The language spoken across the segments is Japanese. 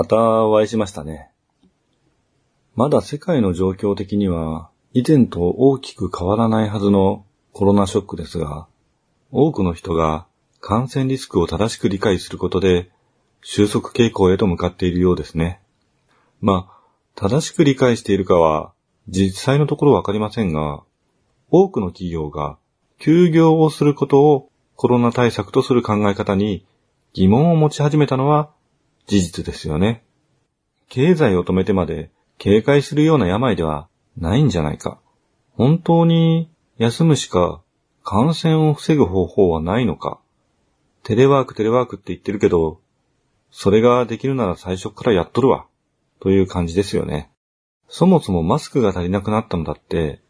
またお会いしましたね。まだ世界の状況的には以前と大きく変わらないはずのコロナショックですが、多くの人が感染リスクを正しく理解することで収束傾向へと向かっているようですね。まあ、正しく理解しているかは実際のところわかりませんが、多くの企業が休業をすることをコロナ対策とする考え方に疑問を持ち始めたのは事実ですよね。経済を止めてまで警戒するような病ではないんじゃないか。本当に休むしか感染を防ぐ方法はないのか。テレワークテレワークって言ってるけど、それができるなら最初からやっとるわ。という感じですよね。そもそもマスクが足りなくなったのだって、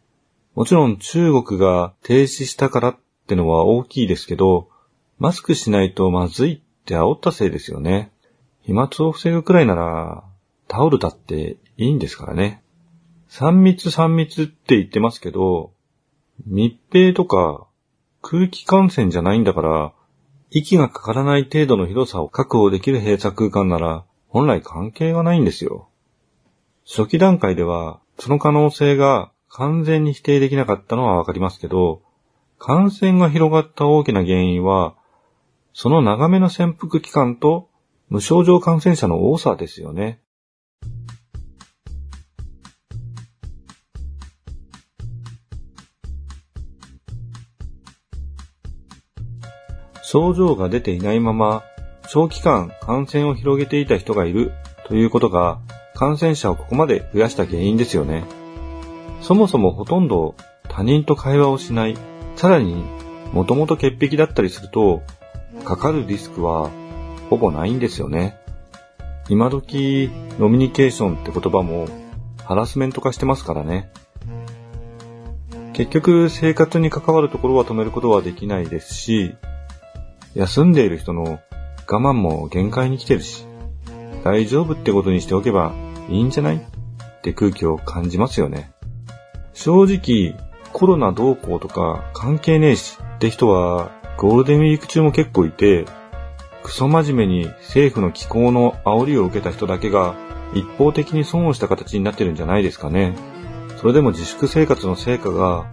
もちろん中国が停止したからってのは大きいですけど、マスクしないとまずいって煽ったせいですよね。飛沫を防ぐくらいなら、タオルだっていいんですからね。三密三密って言ってますけど、密閉とか空気感染じゃないんだから、息がかからない程度の広さを確保できる閉鎖空間なら、本来関係がないんですよ。初期段階では、その可能性が完全に否定できなかったのはわかりますけど、感染が広がった大きな原因は、その長めの潜伏期間と無症状感染者の多さですよね。症状が出ていないまま長期間感染を広げていた人がいるということが感染者をここまで増やした原因ですよね。そもそもほとんど他人と会話をしない、さらにもともと潔癖だったりすると、かかるリスクはほぼないんですよね。今時、ノミニケーションって言葉もハラスメント化してますからね。結局生活に関わるところは止めることはできないですし、休んでいる人の我慢も限界に来てるし、大丈夫ってことにしておけばいいんじゃない？って空気を感じますよね。正直、コロナどうこうとか関係ねえしって人はゴールデンウィーク中も結構いて、クソ真面目に政府の気候の煽りを受けた人だけが一方的に損をした形になってるんじゃないですかね。それでも自粛生活の成果が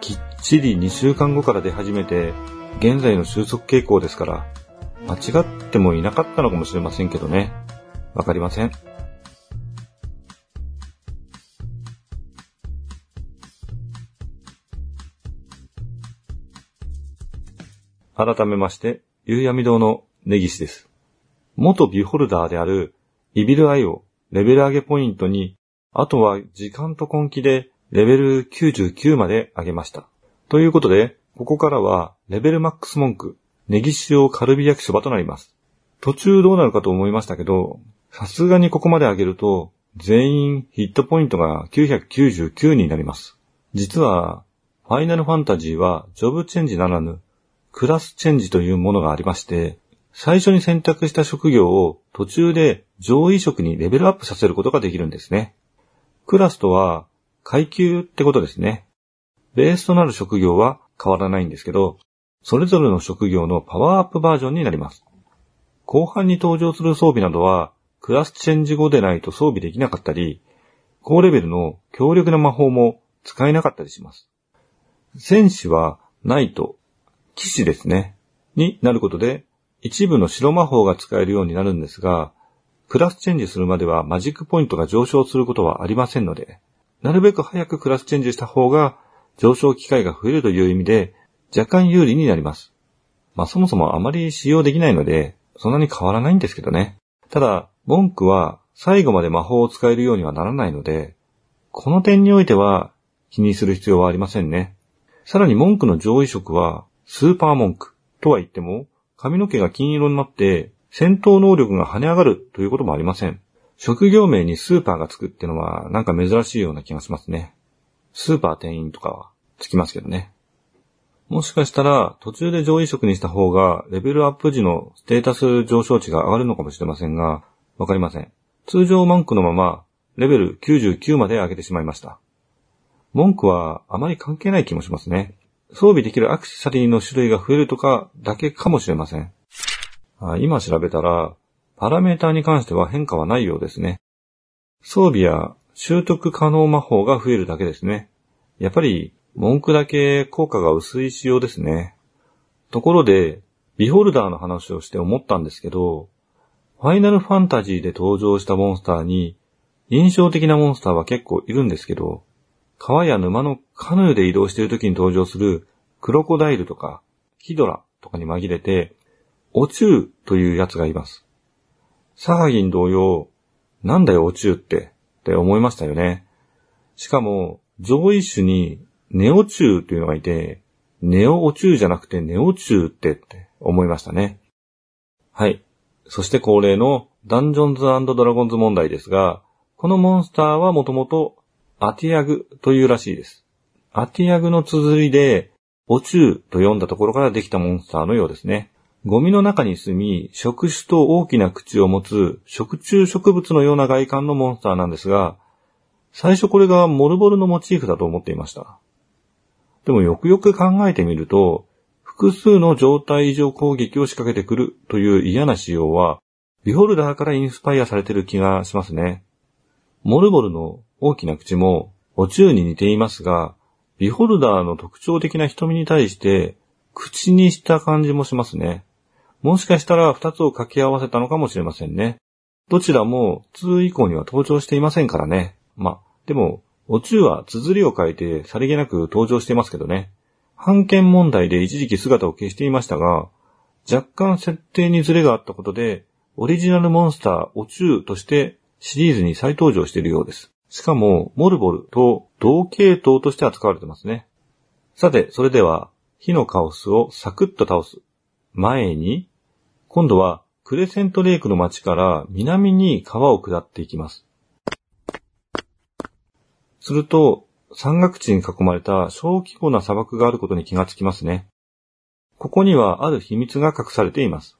きっちり2週間後から出始めて現在の収束傾向ですから間違ってもいなかったのかもしれませんけどね。わかりません。改めまして、夕闇堂の根岸です。元ビホルダーであるイビルアイをレベル上げポイントに、あとは時間と根気でレベル99まで上げました。ということで、ここからはレベルマックス文句、ネギ塩カルビ焼きそばとなります。途中どうなるかと思いましたけど、さすがにここまで上げると、全員ヒットポイントが999になります。実は、ファイナルファンタジーはジョブチェンジならぬ、クラスチェンジというものがありまして、最初に選択した職業を途中で上位職にレベルアップさせることができるんですね。クラスとは階級ってことですね。ベースとなる職業は変わらないんですけど、それぞれの職業のパワーアップバージョンになります。後半に登場する装備などはクラスチェンジ後でないと装備できなかったり、高レベルの強力な魔法も使えなかったりします。戦士はナイト、騎士ですね、になることで、一部の白魔法が使えるようになるんですが、クラスチェンジするまではマジックポイントが上昇することはありませんので、なるべく早くクラスチェンジした方が上昇機会が増えるという意味で若干有利になります。まあそもそもあまり使用できないので、そんなに変わらないんですけどね。ただ、文句は最後まで魔法を使えるようにはならないので、この点においては気にする必要はありませんね。さらに文句の上位色はスーパー文句とは言っても髪の毛が金色になって戦闘能力が跳ね上がるということもありません。職業名にスーパーがつくってのはなんか珍しいような気がしますね。スーパー店員とかはつきますけどね。もしかしたら途中で上位色にした方がレベルアップ時のステータス上昇値が上がるのかもしれませんが、わかりません。通常文句のまま、レベル99まで上げてしまいました。文句はあまり関係ない気もしますね。装備できるアクセサリーの種類が増えるとかだけかもしれません。今調べたら、パラメーターに関しては変化はないようですね。装備や習得可能魔法が増えるだけですね。やっぱり文句だけ効果が薄い仕様ですね。ところで、ビホルダーの話をして思ったんですけど、ファイナルファンタジーで登場したモンスターに、印象的なモンスターは結構いるんですけど、川や沼のカヌーで移動している時に登場するクロコダイルとかヒドラとかに紛れて、オチューというやつがいます。サハギン同様、なんだよオチューってって思いましたよね。しかも、上位種にネオチューというのがいて、ネオオチューじゃなくてネオチューってって思いましたね。はい。そして恒例のダンジョンズドラゴンズ問題ですが、このモンスターはもともとアティアグというらしいです。アティアグの綴りで、オチューと読んだところからできたモンスターのようですね。ゴミの中に住み、触手と大きな口を持つ食虫植物のような外観のモンスターなんですが、最初これがモルボルのモチーフだと思っていました。でもよくよく考えてみると、複数の状態異常攻撃を仕掛けてくるという嫌な仕様は、ビホルダーからインスパイアされてる気がしますね。モルボルの大きな口も、お中に似ていますが、ビホルダーの特徴的な瞳に対して、口にした感じもしますね。もしかしたら二つを掛け合わせたのかもしれませんね。どちらも2以降には登場していませんからね。ま、でも、お中は綴りを書いてさりげなく登場していますけどね。判権問題で一時期姿を消していましたが、若干設定にズレがあったことで、オリジナルモンスターお中としてシリーズに再登場しているようです。しかも、モルボルと同系統として扱われてますね。さて、それでは、火のカオスをサクッと倒す。前に、今度はクレセントレイクの街から南に川を下っていきます。すると、山岳地に囲まれた小規模な砂漠があることに気がつきますね。ここにはある秘密が隠されています。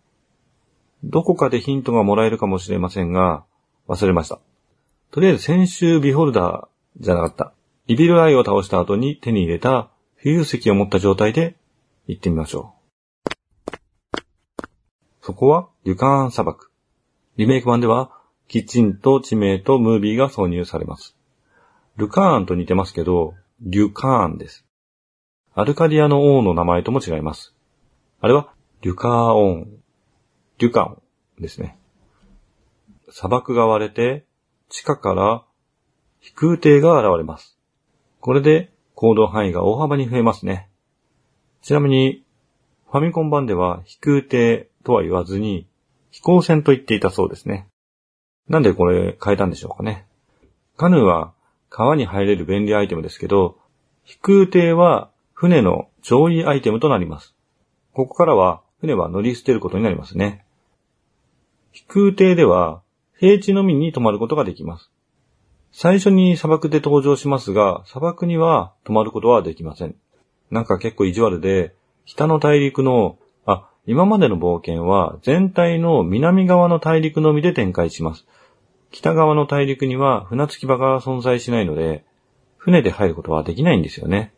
どこかでヒントがもらえるかもしれませんが、忘れました。とりあえず先週ビホルダーじゃなかった。イビルアイを倒した後に手に入れた浮遊石を持った状態で行ってみましょう。そこはリュカーン砂漠。リメイク版ではキッチンと地名とムービーが挿入されます。ルカーンと似てますけど、リュカーンです。アルカディアの王の名前とも違います。あれは、リュカーオン、リュカオンですね。砂漠が割れて、地下から飛空艇が現れます。これで行動範囲が大幅に増えますね。ちなみに、ファミコン版では飛空艇とは言わずに、飛行船と言っていたそうですね。なんでこれ変えたんでしょうかね。カヌーは川に入れる便利アイテムですけど、飛空艇は船の上位アイテムとなります。ここからは船は乗り捨てることになりますね。飛空艇では平地のみに泊まることができます。最初に砂漠で登場しますが、砂漠には泊まることはできません。なんか結構意地悪で、北の大陸の、あ、今までの冒険は全体の南側の大陸のみで展開します。北側の大陸には船着き場が存在しないので、船で入ることはできないんですよね。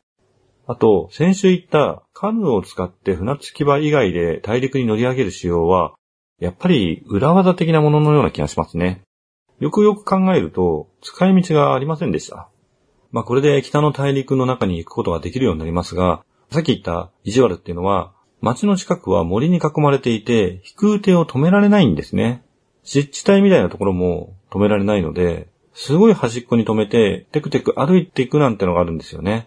あと、先週言ったカヌーを使って船着き場以外で大陸に乗り上げる仕様は、やっぱり裏技的なもののような気がしますね。よくよく考えると、使い道がありませんでした。まあこれで北の大陸の中に行くことができるようになりますが、さっき言った意地悪っていうのは、街の近くは森に囲まれていて、飛空艇を止められないんですね。湿地帯みたいなところも止められないので、すごい端っこに止めて、テクテク歩いていくなんてのがあるんですよね。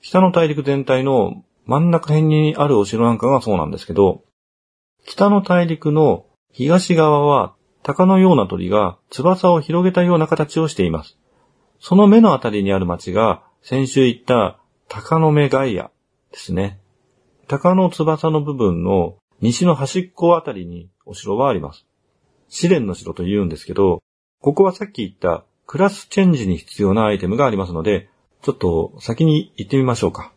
北の大陸全体の真ん中辺にあるお城なんかがそうなんですけど、北の大陸の東側は鷹のような鳥が翼を広げたような形をしています。その目のあたりにある町が先週言った鷹の目ガイアですね。鷹の翼の部分の西の端っこあたりにお城はあります。試練の城と言うんですけど、ここはさっき言ったクラスチェンジに必要なアイテムがありますので、ちょっと先に行ってみましょうか。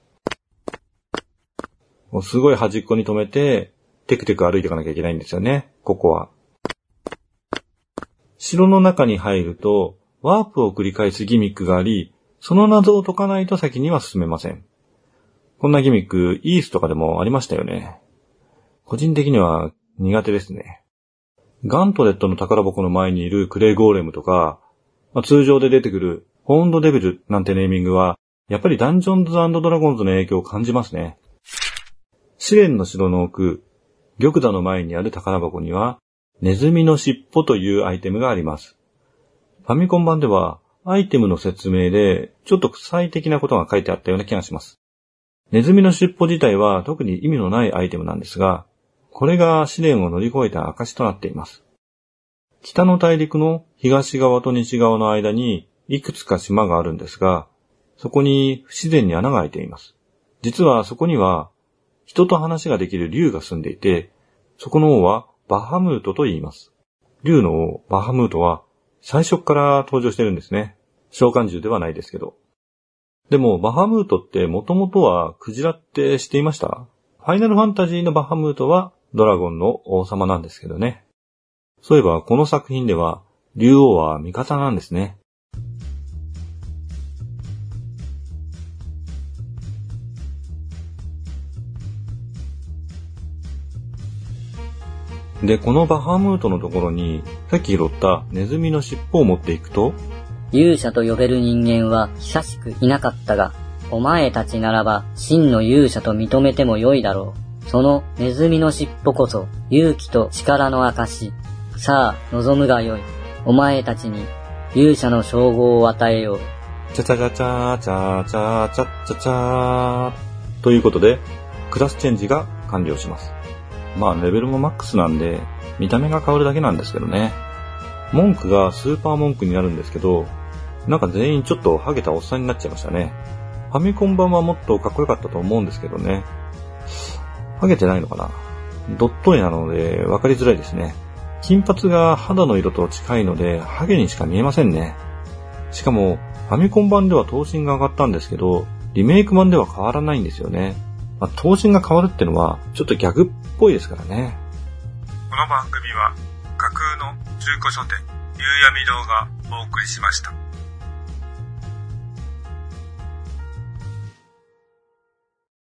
すごい端っこに止めて、テクテク歩いていかなきゃいけないんですよね、ここは。城の中に入ると、ワープを繰り返すギミックがあり、その謎を解かないと先には進めません。こんなギミック、イースとかでもありましたよね。個人的には苦手ですね。ガントレットの宝箱の前にいるクレイゴーレムとか、まあ、通常で出てくるホーンドデビルなんてネーミングは、やっぱりダンジョンズドラゴンズの影響を感じますね。試練の城の奥、玉座の前にある宝箱には、ネズミの尻尾というアイテムがあります。ファミコン版では、アイテムの説明で、ちょっと臭い的なことが書いてあったような気がします。ネズミの尻尾自体は特に意味のないアイテムなんですが、これが試練を乗り越えた証となっています。北の大陸の東側と西側の間にいくつか島があるんですが、そこに不自然に穴が開いています。実はそこには人と話ができる竜が住んでいて、そこの王はバハムートと言います。竜の王バハムートは最初から登場してるんですね。召喚獣ではないですけど。でも、バハムートってもともとはクジラって知っていました？ファイナルファンタジーのバハムートはドラゴンの王様なんですけどね。そういえばこの作品では、竜王は味方なんですね。で、このバハムートのところに、さっき拾ったネズミの尻尾を持っていくと、勇者と呼べる人間は久しくいなかったが、お前たちならば真の勇者と認めてもよいだろう。そのネズミの尻尾こそ勇気と力の証。さあ、望むがよい。お前たちに勇者の称号を与えよう。チャチャチャチャチャチャチャチャチャということで、クラスチェンジが完了します。まあ、レベルもマックスなんで、見た目が変わるだけなんですけどね。文句がスーパー文句になるんですけど、なんか全員ちょっとハゲたおっさんになっちゃいましたね。ファミコン版はもっとかっこよかったと思うんですけどね。ハゲてないのかな？ドット絵なので分かりづらいですね。金髪が肌の色と近いので、ハゲにしか見えませんね。しかも、ファミコン版では頭身が上がったんですけど、リメイク版では変わらないんですよね。まあ、頭身が変わるってのは、ちょっとギャグっぽいですからね。この番組は、架空の中古書店、夕闇堂がお送りしました。